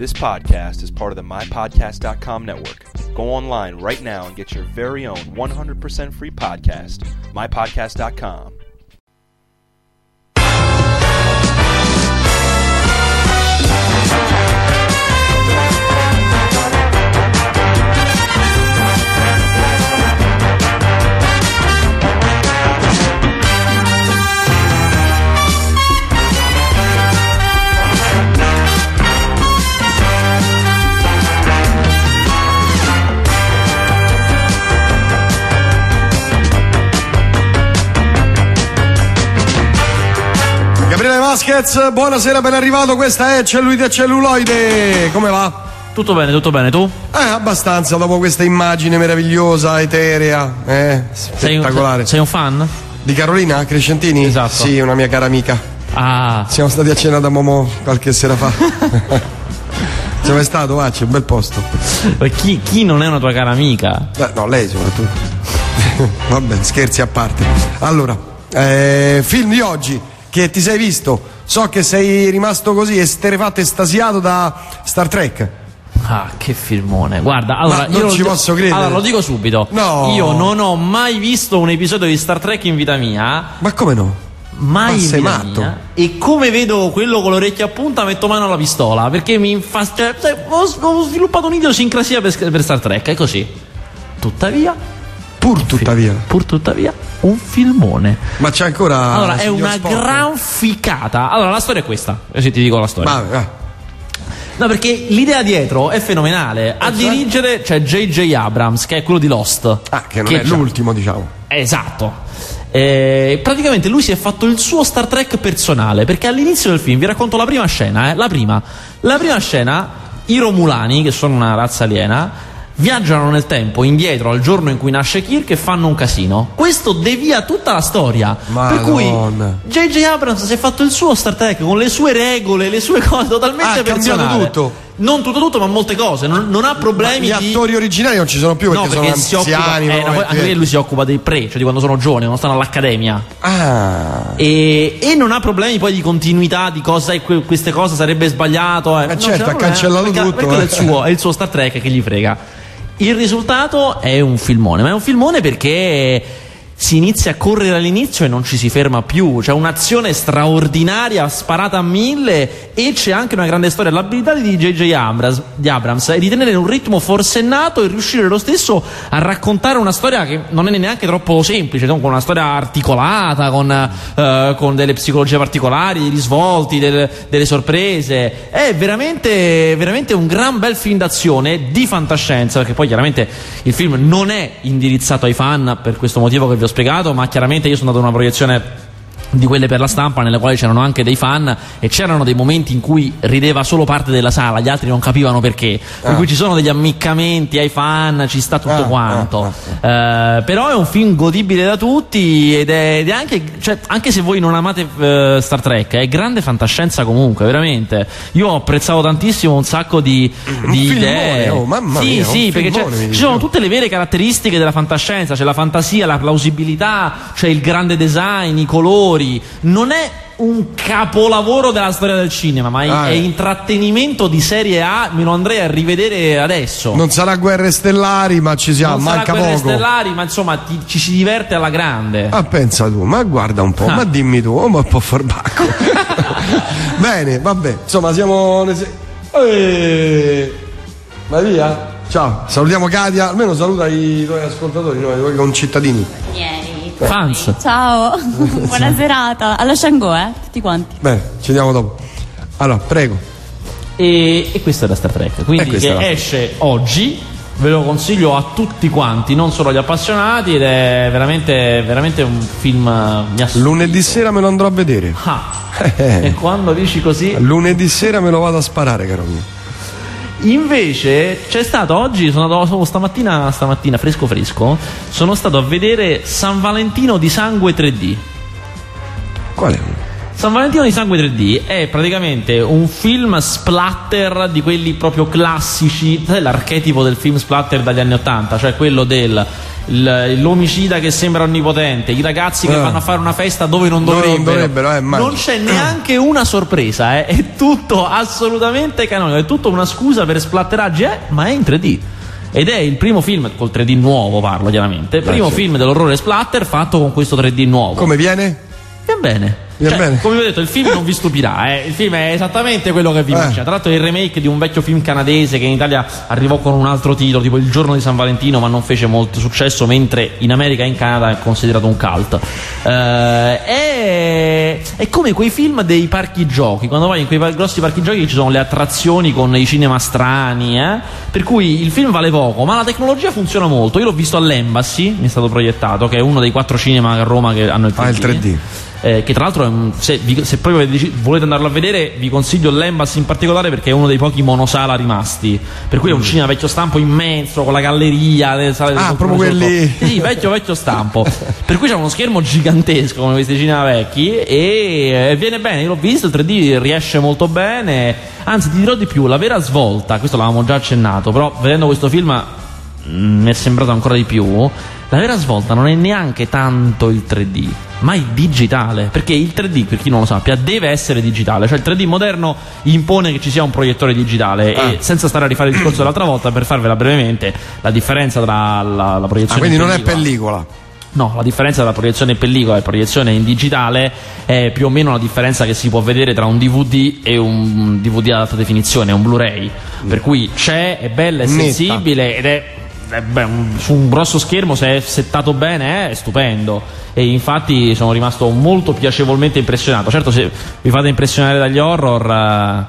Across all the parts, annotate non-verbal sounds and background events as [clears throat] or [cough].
This podcast is part of the MyPodcast.com network. Go online right now and get your very own 100% free podcast, MyPodcast.com. Vasquez, buonasera, ben arrivato. Questa è Cellulite e Celluloide. Come va? Tutto bene, tutto bene, tu? Eh, abbastanza dopo questa immagine meravigliosa, eterea, eh, Sei un, spettacolare. sei un fan? Di Carolina Crescentini? Esatto. Sì, una mia cara amica. Ah, Siamo stati a cena da Momo qualche sera fa. [laughs] Sei mai stato? Va, c'è un bel posto. chi, chi non è una tua cara amica? Beh, no, lei soprattutto. [laughs] Vabbè, scherzi a parte. Allora, eh, film di oggi che ti sei visto. So che sei rimasto così esterefatto, estasiato da Star Trek. Ah, che filmone. Guarda, allora non io ci posso credere. Allora, lo dico subito. No. Io non ho mai visto un episodio di Star Trek in vita mia. Ma come no? Mai Ma sei matto? mia. E come vedo quello con le orecchie a punta, metto mano alla pistola. Perché mi fa. Cioè, ho, ho sviluppato un'idiosincrasia per, per Star Trek, è così. Tuttavia, Pur tuttavia. pur tuttavia, un filmone. Ma c'è ancora. Allora, è una Spock? gran ficata. Allora, la storia è questa. Se ti dico la storia. Va, va. No, perché l'idea dietro è fenomenale. A cioè? dirigere c'è J.J. Abrams, che è quello di Lost. Ah, che non è l'ultimo, diciamo. Esatto. Eh, praticamente lui si è fatto il suo Star Trek personale. Perché all'inizio del film vi racconto la prima scena, eh, la prima. La prima scena, i Romulani, che sono una razza aliena, viaggiano nel tempo indietro al giorno in cui nasce Kirk e fanno un casino. Questo devia tutta la storia. Per cui Madonna. J.J. Abrams si è fatto il suo Star Trek con le sue regole, le sue cose totalmente Ah, ha cambiato personali. tutto? Non tutto tutto, ma molte cose. Non, non ha problemi Gli di attori originali non ci sono più No, perché, perché sono si occupa, anziani. eh, no, anche perché lui si occupa dei pre, cioè di quando sono giovani, quando stanno all'accademia. Ah. E, e non ha problemi poi di continuità, di cosa è que- queste cose sarebbe sbagliato. Eh. Non certo, c'è ha cancellato perché- tutto, perché quello è il eh. suo, è il suo Star Trek che gli frega. Il risultato è un filmone, ma è un filmone perché si inizia a correre all'inizio e non ci si ferma più. C'è un'azione straordinaria, sparata a mille, e c'è anche una grande storia. L'abilità di J.J. Abrams, di Abrams è di tenere un ritmo forsennato e riuscire lo stesso a raccontare una storia che non è neanche troppo semplice, con una storia articolata, con, eh, con delle psicologie particolari, dei risvolti, del- delle sorprese. È veramente, veramente un gran bel film d'azione di fantascienza, perché poi chiaramente il film non è indirizzato ai fan per questo motivo che vi ho spiegato, ma chiaramente io sono andato a una proiezione di quelle per la stampa nelle quali c'erano anche dei fan e c'erano dei momenti in cui rideva solo parte della sala, gli altri non capivano perché. Per cui ci sono degli ammiccamenti ai fan, ci sta tutto Ah, quanto. ah, Eh, però è un film godibile da tutti ed è, ed è anche, cioè, anche se voi non amate eh, Star Trek, è grande fantascienza comunque, veramente. Io ho apprezzato tantissimo un sacco di, di filmone, idee. oh, mamma sì, mia, un sì, perché filmone, ci sono tutte le vere caratteristiche della fantascienza, c'è la fantasia, la plausibilità, c'è il grande design, i colori. Non è un capolavoro della storia del cinema, ma è, Ah, è eh. intrattenimento di serie A, me lo andrei a rivedere adesso. Non sarà guerre stellari, ma ci siamo, Non sarà manca Guerre poco. stellari, ma insomma ti- ci si diverte alla grande. Ah, pensa tu, ma guarda un po', Ah. ma dimmi tu, oh, ma un po' forbacco. [laughs] Bene, vabbè, insomma, siamo. Eh, Vai via? Ciao, salutiamo Katia, almeno saluta i tuoi ascoltatori, noi, i tuoi concittadini. Miei. Fans. Ciao, [laughs] buona serata. Alla Shango, eh? Tutti quanti. Bene, ci vediamo dopo. Allora, prego. E, e questo era Star Trek. Quindi che era- esce oggi. Ve lo consiglio a tutti quanti, non solo agli appassionati, ed è veramente, veramente un film. eh, Lunedì sera me lo andrò a vedere. Ah, [laughs] e quando dici così. Lunedì sera me lo vado a sparare, caro mio. Invece c'è stato oggi, sono andato stamattina, stamattina fresco fresco, sono stato a vedere San Valentino di sangue 3D. Qual è? San Valentino di Sangue 3D è praticamente un film splatter di quelli proprio classici, l'archetipo del film splatter dagli anni 80, cioè quello del l'omicida che sembra onnipotente, i ragazzi che Ah. vanno a fare una festa dove non Dove non dovrebbero. dovrebbero, eh, non c'è neanche una sorpresa, eh, è tutto assolutamente canonico, è tutto una scusa per splatteraggi, eh, ma è in 3D. Ed è il primo film, col 3D nuovo parlo chiaramente, il primo certo. film dell'orrore splatter fatto con questo 3D nuovo. Come viene? Viene bene. Cioè. Come vi ho detto, il film non vi stupirà, eh. il film è esattamente quello che vi Eh. Tra l'altro è il remake di un vecchio film canadese che in Italia arrivò con un altro titolo, tipo Il giorno di San Valentino, ma non fece molto successo, mentre in America e in Canada è considerato un cult. Eh, è, è come quei film dei parchi giochi, quando vai in quei par- grossi parchi giochi ci sono le attrazioni con i cinema strani, eh. per cui il film vale poco, ma la tecnologia funziona molto. Io l'ho visto all'Embassy, mi è stato proiettato, che è uno dei quattro cinema a Roma che hanno il 3D. Ah, il 3D. Eh, che tra l'altro un- se, vi- se proprio dec- volete andarlo a vedere vi consiglio l'Embassy in particolare perché è uno dei pochi monosala rimasti. Per cui è un cinema vecchio stampo immenso con la galleria le sale del Mm. Ah, proprio quelli- sì vecchio vecchio stampo. [laughs] Per cui c'è uno schermo gigantesco come questi cinema vecchi e viene bene. Io l'ho visto il 3D riesce molto bene. Anzi ti dirò di più la vera svolta questo l'avevamo già accennato però vedendo questo film mm, mi è sembrato ancora di più. La vera svolta non è neanche tanto il 3D, ma il digitale. Perché il 3D, per chi non lo sappia, deve essere digitale. Cioè il 3D moderno impone che ci sia un proiettore digitale. Ah. E senza stare a rifare il discorso dell'altra volta, per farvela brevemente, la differenza tra la, la Ah, proiezione quindi in non è pellicola-. No, la differenza tra proiezione in pellicola e proiezione in digitale è più o meno la differenza che si può vedere tra un DVD e un DVD ad alta definizione, un Blu-ray. Per cui c'è, è bella, è sensibile ed è, è beh, su un grosso schermo, se è settato bene, è stupendo. E infatti sono rimasto molto piacevolmente impressionato. Certo, se vi fate impressionare dagli horror, eh,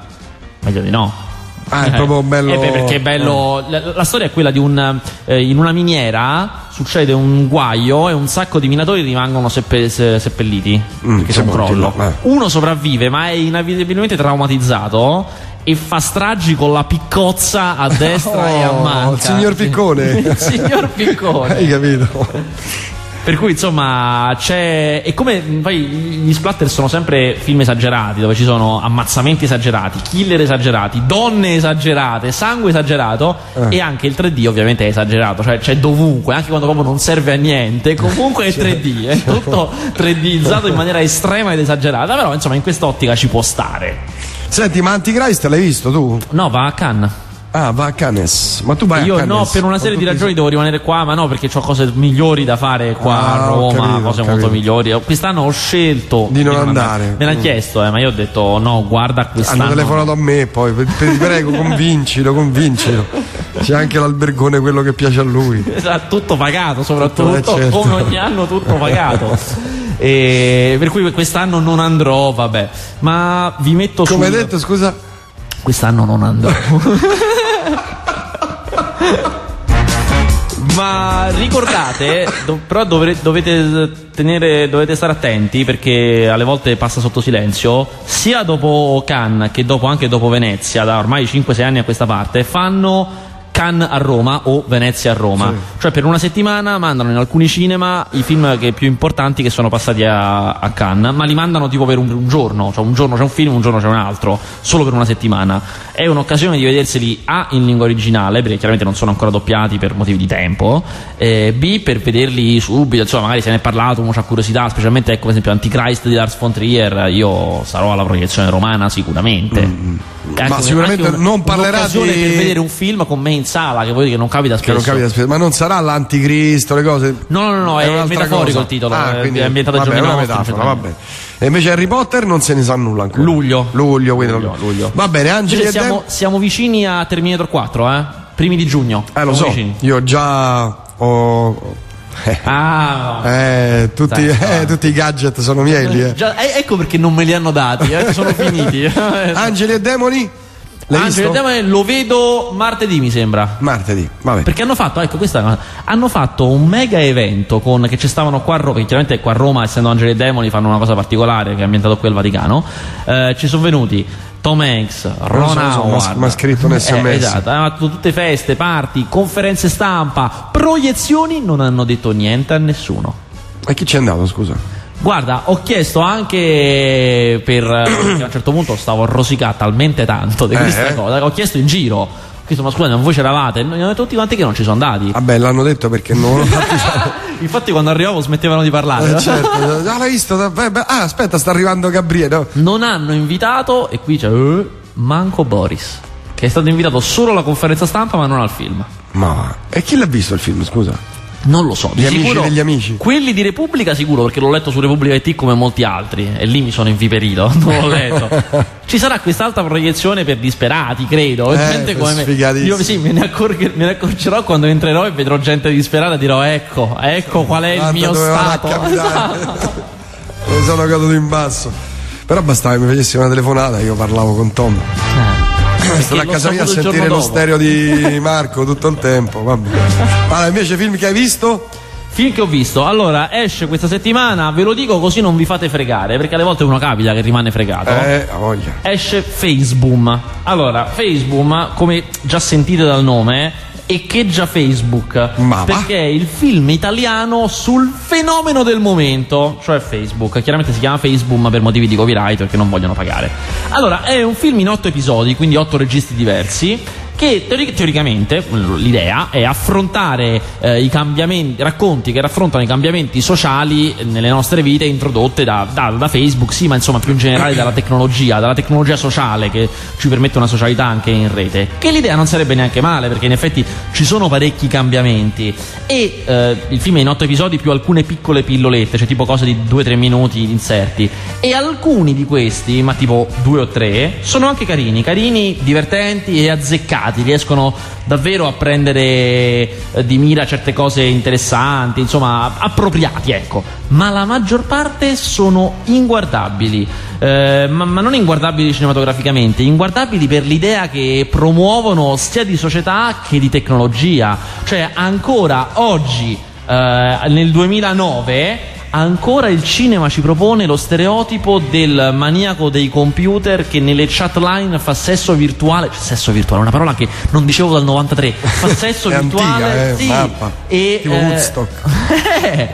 meglio di no. Ah, è proprio bello- Eh beh, perché è bello. La, la storia è quella di un. eh, in una miniera succede un guaio e un sacco di minatori rimangono seppe- se- seppelliti. Mm, perché c'è un crollo. eh. Uno sopravvive, ma è inevitabilmente traumatizzato. E fa stragi con la piccozza a destra e a Oh, manca. il signor Piccone. il [laughs] signor Piccone. [laughs] Hai capito? [laughs] Per cui insomma c'è. E come poi gli splatter sono sempre film esagerati, dove ci sono ammazzamenti esagerati, killer esagerati, donne esagerate, sangue esagerato Eh. e anche il 3D ovviamente è esagerato, cioè c'è dovunque, anche quando proprio non serve a niente, [laughs] comunque è 3D, è tutto 3Dizzato in maniera estrema ed esagerata, però insomma in quest'ottica ci può stare. Senti, ma Antichrist l'hai visto tu? No, va a Cannes. Ah, va a Cannes. Ma tu vai a Io Cannes? no, per una serie di ragioni devo rimanere qua, ma no, perché ho cose migliori da fare qua Ah, a Roma, capito, cose molto migliori. Quest'anno ho scelto Di non andare. Me l'ha Mm. chiesto, eh, ma io ho detto no, guarda quest'anno. Hanno telefonato a me poi, ti prego, [laughs] convincilo, convincilo. C'è anche l'albergone quello che piace a lui. Esatto, tutto pagato soprattutto, Eh, certo. come ogni anno tutto pagato. [laughs] E per cui quest'anno non andrò, vabbè. Ma vi metto Come hai sul- detto, scusa? Quest'anno non andrò. [laughs] [laughs] Ma ricordate, do- però dovre- dovete tenere, dovete stare attenti perché alle volte passa sotto silenzio, sia dopo Cannes che dopo, anche dopo Venezia, da ormai 5-6 anni a questa parte, fanno Cannes a Roma o Venezia a Roma. Cioè per una settimana mandano in alcuni cinema i film che- più importanti che sono passati a, a Cannes, ma li mandano tipo per un, un giorno, cioè un giorno c'è un film, un giorno c'è un altro, solo per una settimana. È un'occasione di vederseli A in lingua originale, perché chiaramente non sono ancora doppiati per motivi di tempo, e B per vederli subito, insomma magari se ne è parlato, uno c'ha curiosità, specialmente ecco per esempio Antichrist di Lars von Trier, io sarò alla proiezione romana sicuramente. Anche- Mm, Ma sicuramente non parlerà di- per vedere un film con me in sala, che vuol dire che non capita spesso. non capita spesso. Ma non sarà l'anticristo, le cose. No, no, no, è un'altra metaforico cosa. il titolo, Ah, è- quindi, è ambientato vabbè, giorni è una metafora, va bene. E invece Harry Potter non se ne sa nulla ancora. Luglio. Luglio, quindi Luglio, luglio. Va bene, Angeli siamo, Dem- siamo vicini a Terminator 4, eh? Primi di giugno. Eh, lo Siamo so. vicini. Io già ho. Ah, no. [laughs] Eh, tutti, eh, tutti i gadget sono miei lì. Eh. Già- eh, ecco perché non me li hanno dati, eh, sono finiti. [laughs] [laughs] Angeli e demoni? Anzi, visto? vediamo, lo vedo martedì, mi sembra. Martedì, vabbè. Perché hanno fatto, ecco, questa è hanno fatto un mega evento con, che ci stavano qua a Roma, chiaramente qua a Roma, essendo Angeli e Demoni, fanno una cosa particolare che è ambientato qui al Vaticano. Eh, ci sono venuti Tom Hanks, Ron Howard. m'ha- m'ha scritto un [laughs] Eh, SMS. esatto, hanno fatto tutte feste, party, conferenze stampa, proiezioni, non hanno detto niente a nessuno. E chi c'è andato, scusa? Guarda, ho chiesto anche per. [clears throat] perché a un certo punto stavo a rosicare talmente tanto di Eh, questa eh. cosa. che Ho chiesto in giro. Chiesto, ma scusate, ma voi c'eravate? Mi hanno tutti quanti che non ci sono andati. Vabbè, l'hanno detto perché non [laughs] l'ho fatto. Infatti, quando arrivavo smettevano di parlare. Eh, certo. Ah, l'hai visto? Ah, aspetta, sta arrivando Gabriele. no? Non hanno invitato, e qui c'è. eh, Manco Boris. Che è stato invitato solo alla conferenza stampa, ma non al film. Ma. E chi l'ha visto il film, scusa? Non lo so. Di Gli amici sicuro, degli amici? Quelli di Repubblica sicuro, perché l'ho letto su Repubblica IT come molti altri. E lì mi sono inviperito. [laughs] Non l'ho letto. [laughs] Ci sarà quest'altra proiezione per disperati, credo. Eh, come me. Io sì, me ne, accorger- me ne accorgerò quando entrerò e vedrò gente disperata e dirò: ecco, ecco qual è il mio stato. [laughs] Mi sono caduto in basso. Però bastava che mi facessi una telefonata io parlavo con Tom. Sono a casa mia a sentire lo stereo di Marco tutto il tempo. Vabbè. Allora, invece film che hai visto? Film che ho visto. Allora, esce questa settimana, ve lo dico così non vi fate fregare, perché alle volte uno capita che rimane fregato. Eh, ha voglia. esce Facebook. Allora, Facebook, come già sentite dal nome, echeggia Facebook. Ma perché è il film italiano sul fenomeno del momento, cioè Facebook. Chiaramente si chiama Facebook per motivi di copyright perché non vogliono pagare. Allora, è un film in otto episodi, quindi otto registi diversi. Che teori- teoricamente l'idea è affrontare eh, i cambiamenti, racconti che raffrontano i cambiamenti sociali nelle nostre vite introdotte da, da- da Facebook, sì, ma insomma più in generale dalla tecnologia, dalla tecnologia sociale che ci permette una socialità anche in rete. Che l'idea non sarebbe neanche male, perché in effetti ci sono parecchi cambiamenti. E eh, il film è in otto episodi più alcune piccole pillolette, cioè tipo cose di 2-3 minuti inserti. E alcuni di questi, ma tipo due o tre, sono anche carini, carini, divertenti e azzeccati. Riescono davvero a prendere eh, di mira certe cose interessanti, insomma, appropriati, ecco. Ma la maggior parte sono inguardabili. Eh, ma, ma non inguardabili cinematograficamente, inguardabili per l'idea che promuovono sia di società che di tecnologia. Cioè, ancora oggi, eh, nel 2009, ancora il cinema ci propone lo stereotipo del maniaco dei computer che nelle chat line fa sesso virtuale. Cioè, sesso virtuale, una parola che non dicevo dal 93. Fa [laughs] sesso virtuale. antica, eh, sì, e, Tipo Woodstock. [laughs] eh,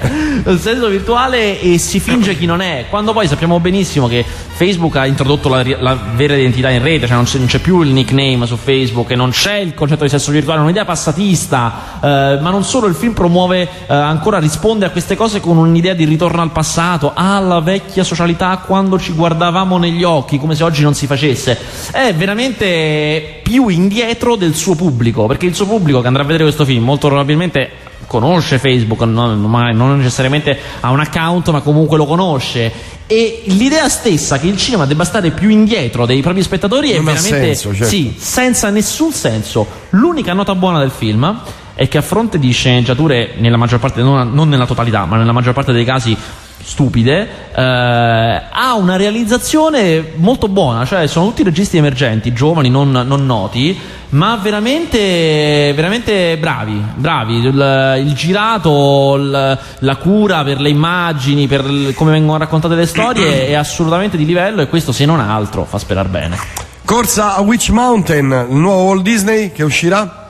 il sesso virtuale e si finge chi non è. Quando poi sappiamo benissimo che Facebook ha introdotto la, la vera identità in rete, cioè non c'è, non c'è più il nickname su Facebook e non c'è il concetto di sesso virtuale, è un'idea passatista. eh, ma non solo, il film promuove eh, ancora, risponde a queste cose con un'idea di ritorno al passato, alla vecchia socialità quando ci guardavamo negli occhi, come se oggi non si facesse. È veramente più indietro del suo pubblico, perché il suo pubblico che andrà a vedere questo film molto probabilmente conosce Facebook, non, non necessariamente ha un account, ma comunque lo conosce. E l'idea stessa che il cinema debba stare più indietro dei propri spettatori è Non ha veramente senso, certo. sì, senza nessun senso. L'unica nota buona del film è che a fronte di sceneggiature nella maggior parte, non, non nella totalità, ma nella maggior parte dei casi stupide, eh, ha una realizzazione molto buona, cioè sono tutti registi emergenti, giovani, non, non noti, ma veramente, veramente bravi, bravi. Il, il girato, il- la cura per le immagini, per il- come vengono raccontate le storie è assolutamente di livello e questo se non altro fa sperare bene. Corsa a Witch Mountain, il nuovo Walt Disney che uscirà?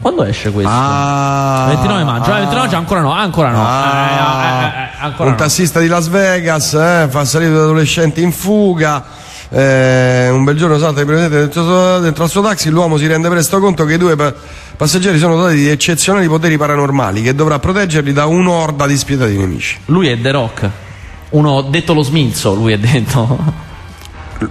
Quando esce questo? Ah, 29 maggio, eh, 29 maggio ancora no, ancora no. Ah, Eh, eh, eh, ancora un no. tassista di Las Vegas eh, fa salire due adolescenti in fuga. Eh, un bel giorno salta i prendete dentro, dentro al suo taxi. L'uomo si rende presto conto che i due pa- passeggeri sono dotati di eccezionali poteri paranormali che dovrà proteggerli da un'orda di spietati nemici. Lui è The Rock. Uno detto lo smilzo, lui è detto.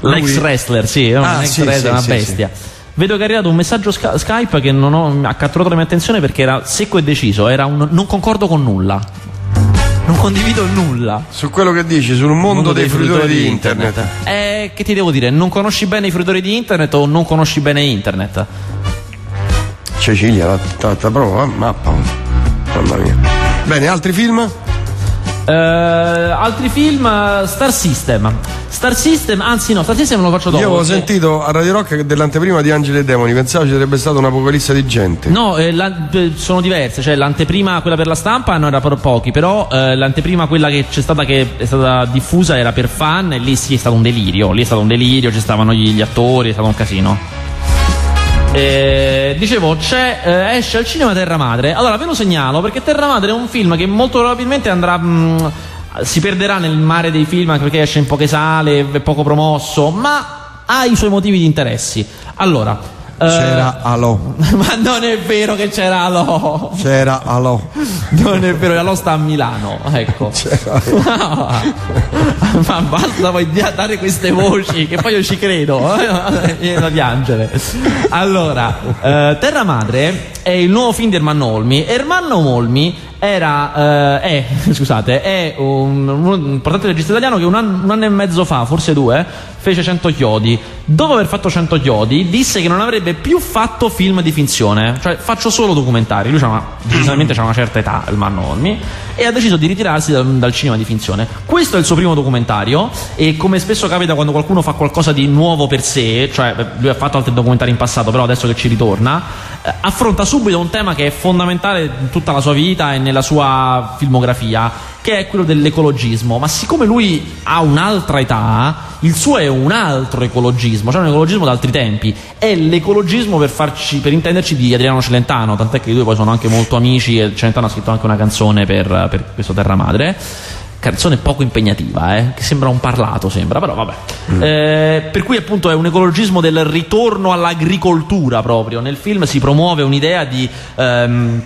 L'ex Lui- wrestler, sì, è un Ah, ex sì, wrestler, sì, una sì, bestia. Vedo che è arrivato un messaggio sca- Skype che non ho, ha catturato la mia attenzione perché era secco e deciso. Era un non concordo con nulla. Non condivido nulla. Su quello che dici, sul mondo, dei, fruitori di internet. Eh, che ti devo dire? Non conosci bene i fruitori di internet o non conosci bene internet? Cecilia, la, la, la prova, mappa. Mamma mia. Bene, altri film? Eh, altri film, eh, Star System. Star System, anzi no, Star System lo faccio dopo. Io avevo perché- sentito a Radio Rock dell'anteprima di Angeli e Demoni, pensavo ci sarebbe stata un'apocalisse di gente. No, eh, la- eh, sono diverse, cioè l'anteprima, quella per la stampa, non era per pochi, però eh, l'anteprima, quella che c'è stata, che è stata diffusa, era per fan e lì sì è stato un delirio, lì è stato un delirio, ci stavano gli, gli attori, è stato un casino. Eh, dicevo, eh, esce al cinema Terra Madre. Allora ve lo segnalo perché Terra Madre è un film che molto probabilmente andrà. mh, si perderà nel mare dei film anche perché esce in poche sale, è poco promosso, ma ha i suoi motivi di interessi. Allora, eh, C'era Alò. [laughs] ma non è vero che c'era Alò. C'era Alò. Non è vero, Alò sta a Milano, ecco. [laughs] [laughs] ma basta poi dare queste voci che poi io ci credo, eh, viene da piangere. Allora, eh, Terra Madre è il nuovo film di Ermanno Olmi. Ermanno Olmi era, eh, è, [laughs] scusate, è un, un importante regista italiano che un anno, un anno e mezzo fa, forse due, fece 100 chiodi. Dopo aver fatto 100 chiodi, disse che non avrebbe più fatto film di finzione, cioè faccio solo documentari. Lui c'ha una, decisamente c'ha una certa età, il Manno Olmi, e ha deciso di ritirarsi dal, dal cinema di finzione. Questo è il suo primo documentario e come spesso capita quando qualcuno fa qualcosa di nuovo per sé, cioè lui ha fatto altri documentari in passato, però adesso che ci ritorna, affronta subito un tema che è fondamentale in tutta la sua vita e nella sua filmografia, che è quello dell'ecologismo. Ma siccome lui ha un'altra età, il suo è un altro ecologismo, cioè un ecologismo d'altri tempi. È l'ecologismo per, farci, per intenderci di Adriano Celentano, tant'è che i due poi sono anche molto amici e Celentano ha scritto anche una canzone per, per questo Terra Madre canzone poco impegnativa, eh, che sembra un parlato, sembra, però vabbè. Eh, per cui appunto è un ecologismo del ritorno all'agricoltura proprio. Nel film si promuove un'idea di ehm,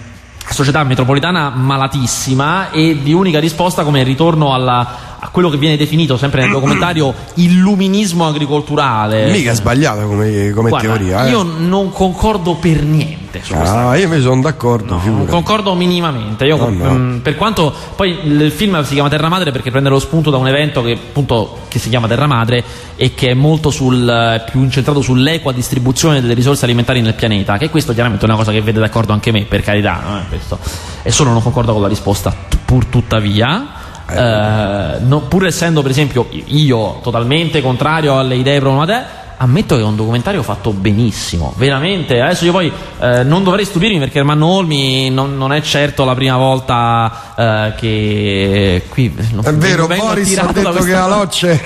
società metropolitana malatissima e di unica risposta come il ritorno alla- a quello che viene definito sempre nel documentario illuminismo agricolturale. Mica sbagliata come, come Guarda, teoria. Eh. Io non concordo per niente su questa Ah, io mi sono d'accordo. Non figurati. concordo minimamente. Io, No, no. mm, per quanto poi il film si chiama Terra Madre perché prende lo spunto da un evento che appunto che si chiama Terra Madre e che è molto sul, eh, più incentrato sull'equa distribuzione delle risorse alimentari nel pianeta. Che questo chiaramente è una cosa che vede d'accordo anche me, per carità. non è questo. E solo non concordo con la risposta. Pur tuttavia. Eh, no- pur essendo per esempio io totalmente contrario alle idee programmate ammetto che è un documentario fatto benissimo veramente. Adesso io poi eh, non dovrei stupirmi perché Ermanno Olmi non, non è certo la prima volta eh, che qui non- È vero, Boris ha detto che la locce.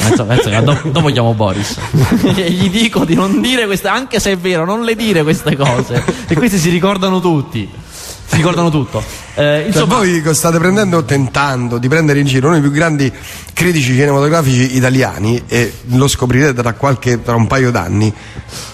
Penso- penso che dopo, dopo chiamo Boris. [laughs] E gli dico di non dire queste anche se è vero non le dire queste cose. E questi si ricordano tutti si ricordano tutto Eh, Cioè, insomma voi state prendendo, tentando di prendere in giro uno dei più grandi critici cinematografici italiani e lo scoprirete tra, qualche, tra un paio d'anni.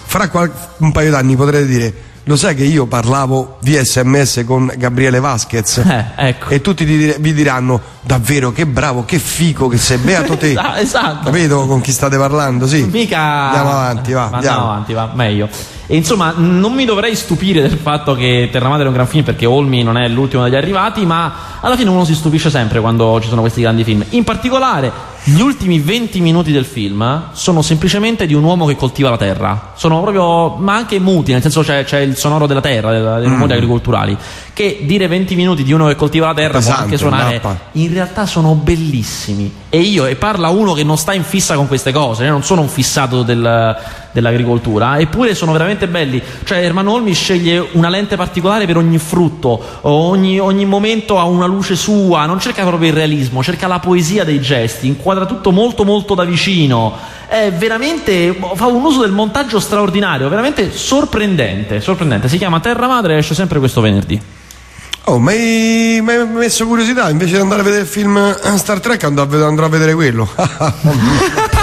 Fra qual- un paio d'anni potrete dire. Lo sai che io parlavo via sms con Gabriele Vasquez? Eh, ecco. E tutti vi diranno: davvero che bravo, che fico, che sei beato te. [laughs] Esa- esatto. Capito con chi state parlando? Sì. Mica. Andiamo avanti, va. Andiamo. Andiamo avanti, va, meglio. E insomma, non mi dovrei stupire del fatto che Terra Madre è un gran film perché Olmi non è l'ultimo degli arrivati, ma alla fine uno si stupisce sempre quando ci sono questi grandi film. In particolare, gli ultimi 20 minuti del film sono semplicemente di un uomo che coltiva la terra. Sono proprio, ma anche muti, nel senso c'è, c'è il sonoro della terra, dei rumori agricolturali. Che dire 20 minuti di uno che coltiva la terra può Pesante, anche suonare. In realtà sono bellissimi. E io, e parla uno che non sta in fissa con queste cose, io non sono un fissato del- dell'agricoltura, eppure sono veramente belli. Cioè, Ermanno Olmi sceglie una lente particolare per ogni frutto, ogni, ogni momento ha una luce sua, non cerca proprio il realismo, cerca la poesia dei gesti, inquadra tutto molto molto da vicino. È veramente fa un uso del montaggio straordinario, veramente sorprendente, sorprendente. Si chiama Terra Madre e esce sempre questo venerdì. Oh, mi hai mi hai messo curiosità, invece di andare a vedere il film eh, Star Trek andrò a, ved- andrò a vedere quello. [laughs] [laughs]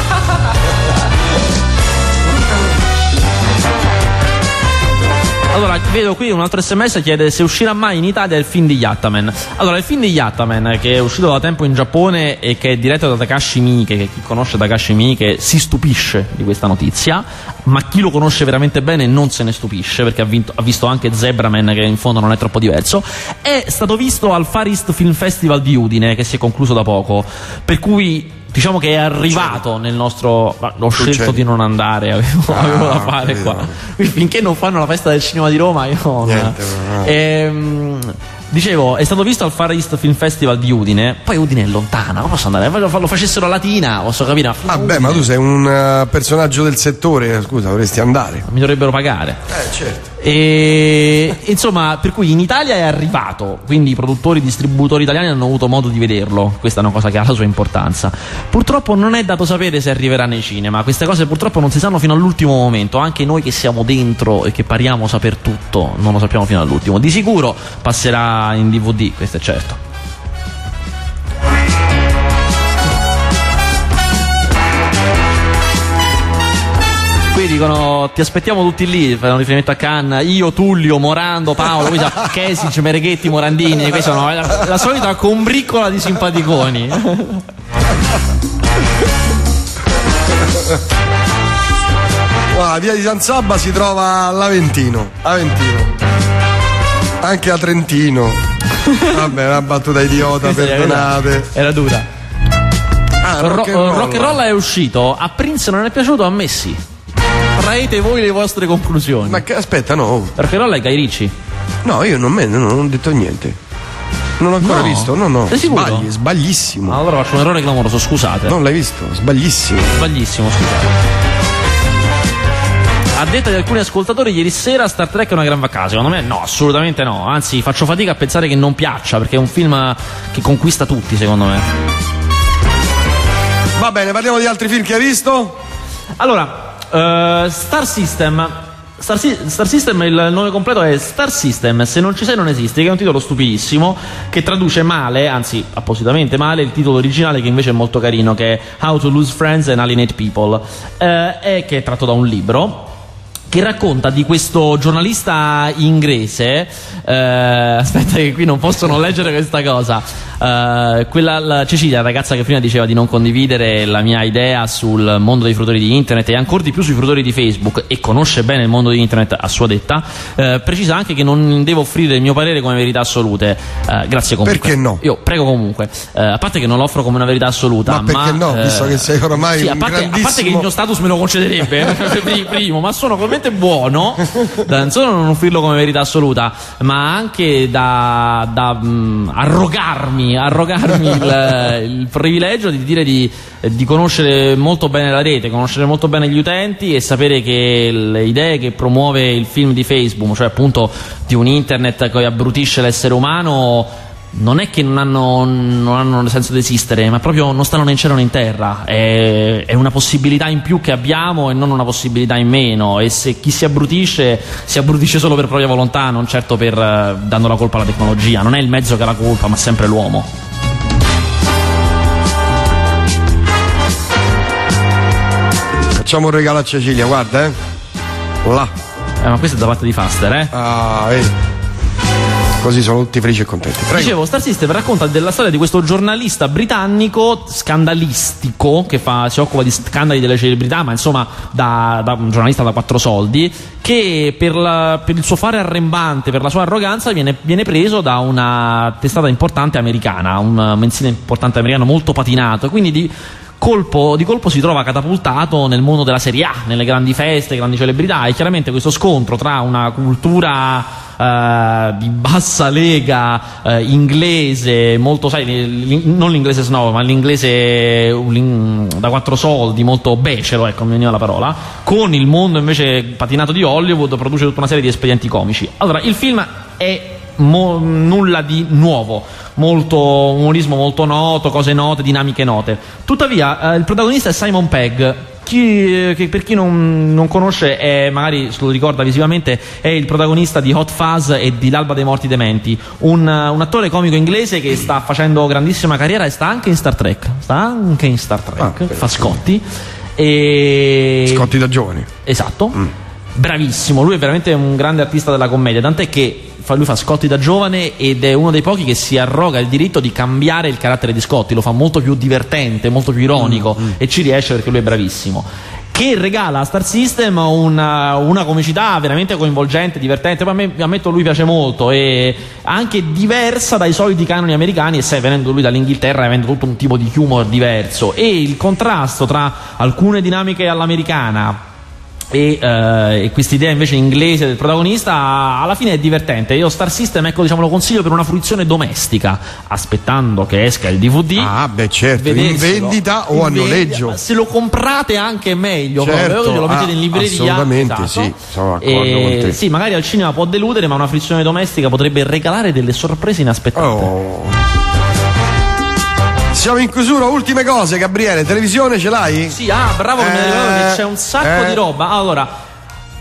Allora, vedo qui un altro sms chiede se uscirà mai in Italia il film di Yattaman. Allora, il film di Yattaman, che è uscito da tempo in Giappone e che è diretto da Takashi Miike, che chi conosce Takashi Miike si stupisce di questa notizia, ma chi lo conosce veramente bene non se ne stupisce, perché ha, vinto- ha visto anche Zebraman, che in fondo non è troppo diverso, è stato visto al Far East Film Festival di Udine, che si è concluso da poco, per cui... Diciamo che è arrivato nel nostro. L'ho scelto di non andare, avevo, avevo da Ah, fare qua. Finché non fanno la festa del cinema di Roma, io non. Niente, no. Ehm, dicevo, è stato visto al Far East Film Festival di Udine. Poi Udine è lontana, non posso andare. Lo, lo facessero a Latina, posso capire. ma Vabbè, ma tu sei un eh, personaggio del settore, scusa, dovresti andare. Mi dovrebbero pagare. Eh, certo. E insomma, per cui in Italia è arrivato, quindi i produttori e distributori italiani hanno avuto modo di vederlo. Questa è una cosa che ha la sua importanza. Purtroppo non è dato sapere se arriverà nei cinema. Queste cose purtroppo non si sanno fino all'ultimo momento. Anche noi che siamo dentro e che pariamo saper tutto, non lo sappiamo fino all'ultimo. Di sicuro passerà in DVD, questo è certo. Dicono ti aspettiamo tutti lì, fanno riferimento a Cannes, io, Tullio, Morando, Paolo, poi sa- [laughs] Kesic, Mereghetti, Morandini, questi sono la, la solita combriccola di simpaticoni. [laughs] Ah, via di San Sabba si trova all'Aventino. Aventino. Anche a Trentino. Vabbè, una battuta idiota, perdonate. Era dura. Ah, Ro- rock and roll. rock and roll è uscito, a Prince non è piaciuto, a me sì. Traete voi le vostre conclusioni. Ma che, aspetta, no. And roll è Guy Ricci. No, io non, me, non ho detto niente. Non l'ho ancora No? visto, no, no. Sei sicuro? Sbagli, sbaglissimo. Allora faccio un errore clamoroso, scusate. Non l'hai visto? Sbaglissimo. Sbaglissimo, scusate. A detta di alcuni ascoltatori, ieri sera Star Trek è una gran vacanza. Secondo me, no, assolutamente no. Anzi, faccio fatica a pensare che non piaccia, perché è un film che conquista tutti, secondo me. Va bene, parliamo di altri film che hai visto? Allora, eh, Star System. Star, Si- Star System, il nome completo è Star System, se non ci sei non esisti, che è un titolo stupidissimo, che traduce male, anzi appositamente male, il titolo originale che invece è molto carino, che è How to Lose Friends and Alienate People, eh, e che è tratto da un libro che racconta di questo giornalista inglese. eh, [laughs] aspetta, che qui non possono leggere questa cosa. Eh, quella, la Cecilia, la ragazza che prima diceva di non condividere la mia idea sul mondo dei fruitori di internet e ancora di più sui fruitori di Facebook e conosce bene il mondo di internet a sua detta, eh, precisa anche che non devo offrire il mio parere come verità assolute. Eh, grazie comunque. Perché no? Io prego comunque. Eh, a parte che non lo offro come una verità assoluta, Ma perché no? eh, Visto che sei oramai sì, a parte, a parte che il grandissimo- mio status me lo concederebbe pri- [laughs] primo, ma sono talmente buono [laughs] da non solo non offrirlo come verità assoluta, ma anche da, da, mh, arrogarmi, arrogarmi il, [laughs] il privilegio di dire di, di conoscere molto bene la rete, conoscere molto bene gli utenti e sapere che le idee che promuove il film di Facebook, cioè appunto di un internet che abbrutisce l'essere umano non è che non hanno, non hanno senso di esistere, ma proprio non stanno né in cielo né in terra. È, è una possibilità in più che abbiamo e non una possibilità in meno. E se chi si abbrutisce, si abbrutisce solo per propria volontà, non certo per eh, dando la colpa alla tecnologia. Non è il mezzo che ha la colpa, ma sempre l'uomo. Facciamo un regalo a Cecilia, guarda, eh. Là. Eh, ma questo è da parte di Faster, eh? Ah, vedi. Così sono tutti felici e contenti. Prego. Dicevo, Star System racconta della storia di questo giornalista britannico scandalistico che fa- si occupa di scandali delle celebrità, ma insomma da, da un giornalista da quattro soldi, che per, la- per il suo fare arrembante, per la sua arroganza, viene, viene preso da una testata importante americana, un mensile importante americano molto patinato, quindi di colpo, di colpo si trova catapultato nel mondo della Serie A, nelle grandi feste, grandi celebrità e chiaramente questo scontro tra una cultura eh, di bassa lega eh, inglese, molto sai, non l'inglese snob, ma l'inglese da quattro soldi, molto becero, ecco, mi veniva la parola, con il mondo invece patinato di Hollywood produce tutta una serie di espedienti comici. Allora, il film è mo- nulla di nuovo, molto umorismo molto noto, cose note, dinamiche note. Tuttavia, eh, il protagonista è Simon Pegg. Chi, eh, che per chi non, non conosce, è, magari se lo ricorda visivamente, è il protagonista di Hot Fuzz e di L'alba dei morti dementi. Un, eh, un attore comico inglese che sta facendo grandissima carriera e sta anche in Star Trek. Sta anche in Star Trek, Ah, fa Scotti. E... Scotti da giovani. Esatto. Bravissimo, lui è veramente un grande artista della commedia, tant'è che fa- lui fa Scotti da giovane ed è uno dei pochi che si arroga il diritto di cambiare il carattere di Scotti, lo fa molto più divertente, molto più ironico e ci riesce perché lui è bravissimo. Che regala a Star System una, una comicità veramente coinvolgente, divertente. Poi a me, ammetto, lui piace molto e anche diversa dai soliti canoni americani. E sai, venendo lui dall'Inghilterra, avendo tutto un tipo di humor diverso. E il contrasto tra alcune dinamiche all'americana e, eh, e quest'idea invece inglese del protagonista alla fine è divertente. Io Star System ecco diciamo lo consiglio per una fruizione domestica aspettando che esca il DVD Ah, beh, certo, in vendita o In a noleggio. se lo comprate anche meglio Certo, proprio, lo mettete ah, in libreria. assolutamente esatto. sì, sono d'accordo E- sì magari al cinema può deludere ma una fruizione domestica potrebbe regalare delle sorprese inaspettate. Oh. Siamo in chiusura, ultime cose, Gabriele. Televisione ce l'hai? Sì, ah, bravo Eh, c'è un sacco eh. di roba. Allora,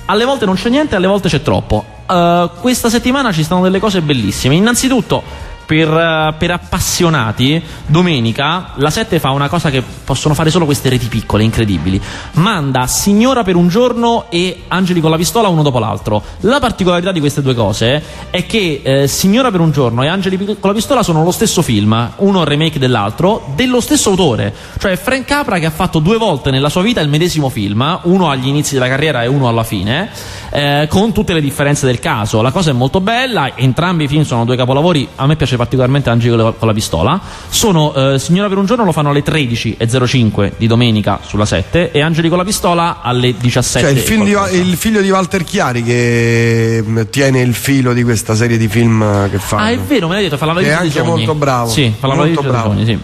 alle volte non c'è niente, alle volte c'è troppo. Uh, questa settimana ci stanno delle cose bellissime. Innanzitutto, per, eh, per appassionati, domenica la 7 fa una cosa che possono fare solo queste reti piccole, incredibili. Manda Signora per un giorno e Angeli con la pistola uno dopo l'altro. La particolarità di queste due cose è che eh, Signora per un giorno e Angeli con la pistola sono lo stesso film, uno remake dell'altro, dello stesso autore. Cioè Frank Capra che ha fatto due volte nella sua vita il medesimo film, uno agli inizi della carriera e uno alla fine, eh, con tutte le differenze del caso. La cosa è molto bella, entrambi i film sono due capolavori, a me piace particolarmente Angeli con la, pistola. Sono eh, Signora per un giorno lo fanno alle 13.05 di domenica sulla 7 e Angeli con la pistola alle 17. Cioè il, film di, il figlio di Walter Chiari che mm, tiene il filo di questa serie di film che fanno. Ah, è vero, me l'hai detto, fa la è valigia dei anche molto bravo. Sì, fa la Molto bravo. sogni, sì.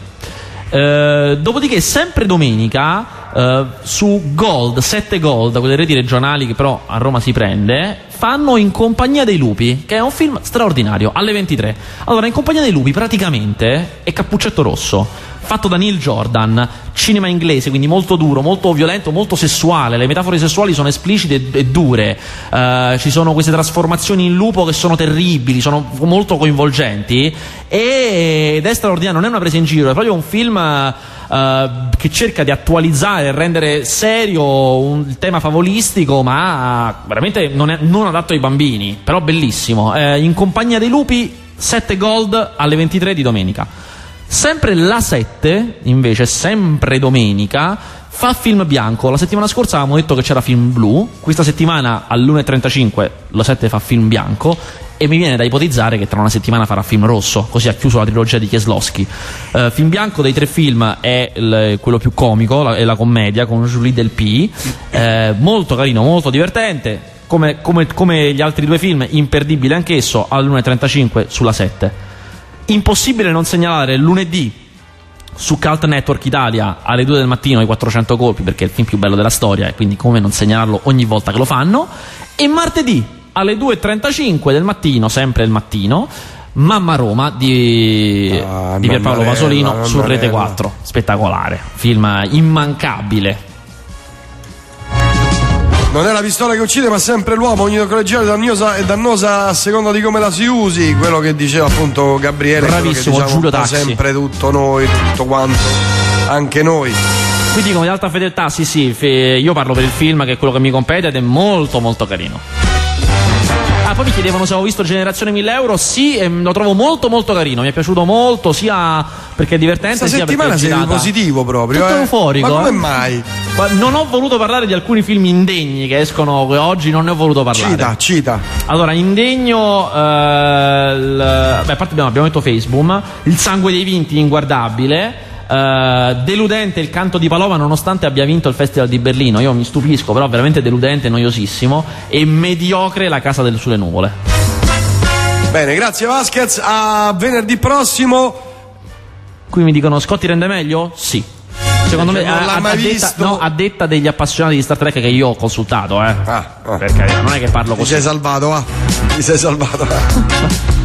Eh, dopodiché, sempre domenica, eh, su Gold, 7 Gold, quelle reti regionali che però a Roma si prende, fanno In compagnia dei lupi, che è un film straordinario, alle 23. Allora, In compagnia dei lupi praticamente è Cappuccetto Rosso, fatto da Neil Jordan, cinema inglese, quindi molto duro, molto violento, molto sessuale, le metafore sessuali sono esplicite e, dure, Eh, ci sono queste trasformazioni in lupo che sono terribili, sono molto coinvolgenti ed è straordinario, non è una presa in giro, è proprio un film eh, che cerca di attualizzare e rendere serio un, tema favolistico, ma veramente non, è, non adatto ai bambini, però bellissimo. Eh, in compagnia dei lupi, 7 gold alle 23 di domenica. Sempre la 7, invece, sempre domenica, fa film bianco. La settimana scorsa avevamo detto che c'era film blu, questa settimana all'1.35 la 7 fa film bianco e mi viene da ipotizzare che tra una settimana farà film rosso, così ha chiuso la trilogia di Kieslowski. Eh, film bianco dei tre film è il- quello più comico, la, è la commedia con Julie Delpy, eh, molto carino, molto divertente. Come, come- come gli altri due film, imperdibile anch'esso, all'1.35 sulla 7. Impossibile non segnalare lunedì su Cult Network Italia alle 2 del mattino i 400 colpi perché è il film più bello della storia e quindi come non segnalarlo ogni volta che lo fanno. E martedì alle 2.35 del mattino sempre il mattino Mamma Roma di, Ah, di Pierpaolo Pasolino su Rete Mammarella. 4 spettacolare film immancabile Non è la pistola che uccide, ma sempre l'uomo, ogni collegiale è dannosa, è dannosa a seconda di come la si usi. Quello che diceva appunto Gabriele, quello che Bravissimo, diciamo Giulio Tassi. sempre tutto noi, tutto quanto, anche noi. quindi come di alta fedeltà sì sì io parlo per il film che è quello che mi compete ed è molto molto carino Ah, poi mi chiedevano se avevo visto Generazione 1000 euro. Sì, e lo trovo molto molto carino. Mi è piaciuto molto, sia perché è divertente, Questa sia perché settimana è sei positivo proprio. Tutto eh. euforico. Ma come mai? Ma Non ho voluto parlare di alcuni film indegni che escono oggi, non ne ho voluto parlare. Cita, cita. Allora, indegno, eh, il- beh, a parte abbiamo, abbiamo detto Facebook, Il sangue dei vinti, inguardabile. Eh, deludente il canto di Paloma nonostante abbia vinto il Festival di Berlino. Io mi stupisco, però veramente deludente, noiosissimo. E mediocre La casa del- sulle nuvole. Bene, grazie Vasquez. A venerdì prossimo. Qui mi dicono Scotti rende meglio? Sì. Secondo me, a, a- mai a detta, visto. no, a detta degli appassionati di Star Trek che io ho consultato, eh. Ah, ah. Per carità, non è che parlo Ti così. sei salvato, va. Ti sei salvato. va. [laughs]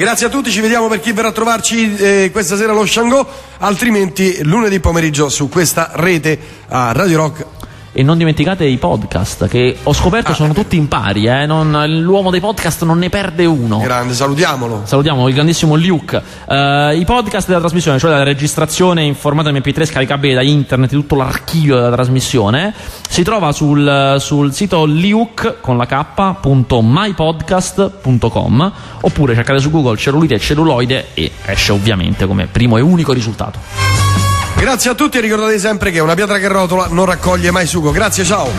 Grazie a tutti, ci vediamo per chi verrà a trovarci eh, questa sera allo Shango, altrimenti lunedì pomeriggio su questa rete a Radio Rock. E non dimenticate i podcast, che ho scoperto sono tutti in pari, eh. non- l'uomo dei podcast non ne perde uno. Grande, salutiamolo. Salutiamo il grandissimo Luke. Eh, I podcast della trasmissione, cioè la registrazione in formato MP3 scaricabile da internet, tutto l'archivio della trasmissione, si trova sul, sul sito luke con la k.mypodcast.com oppure cercate su Google cellulite e celluloide e esce ovviamente come primo e unico risultato. Grazie a tutti e ricordate sempre che una pietra che rotola non raccoglie mai sugo. Grazie, ciao.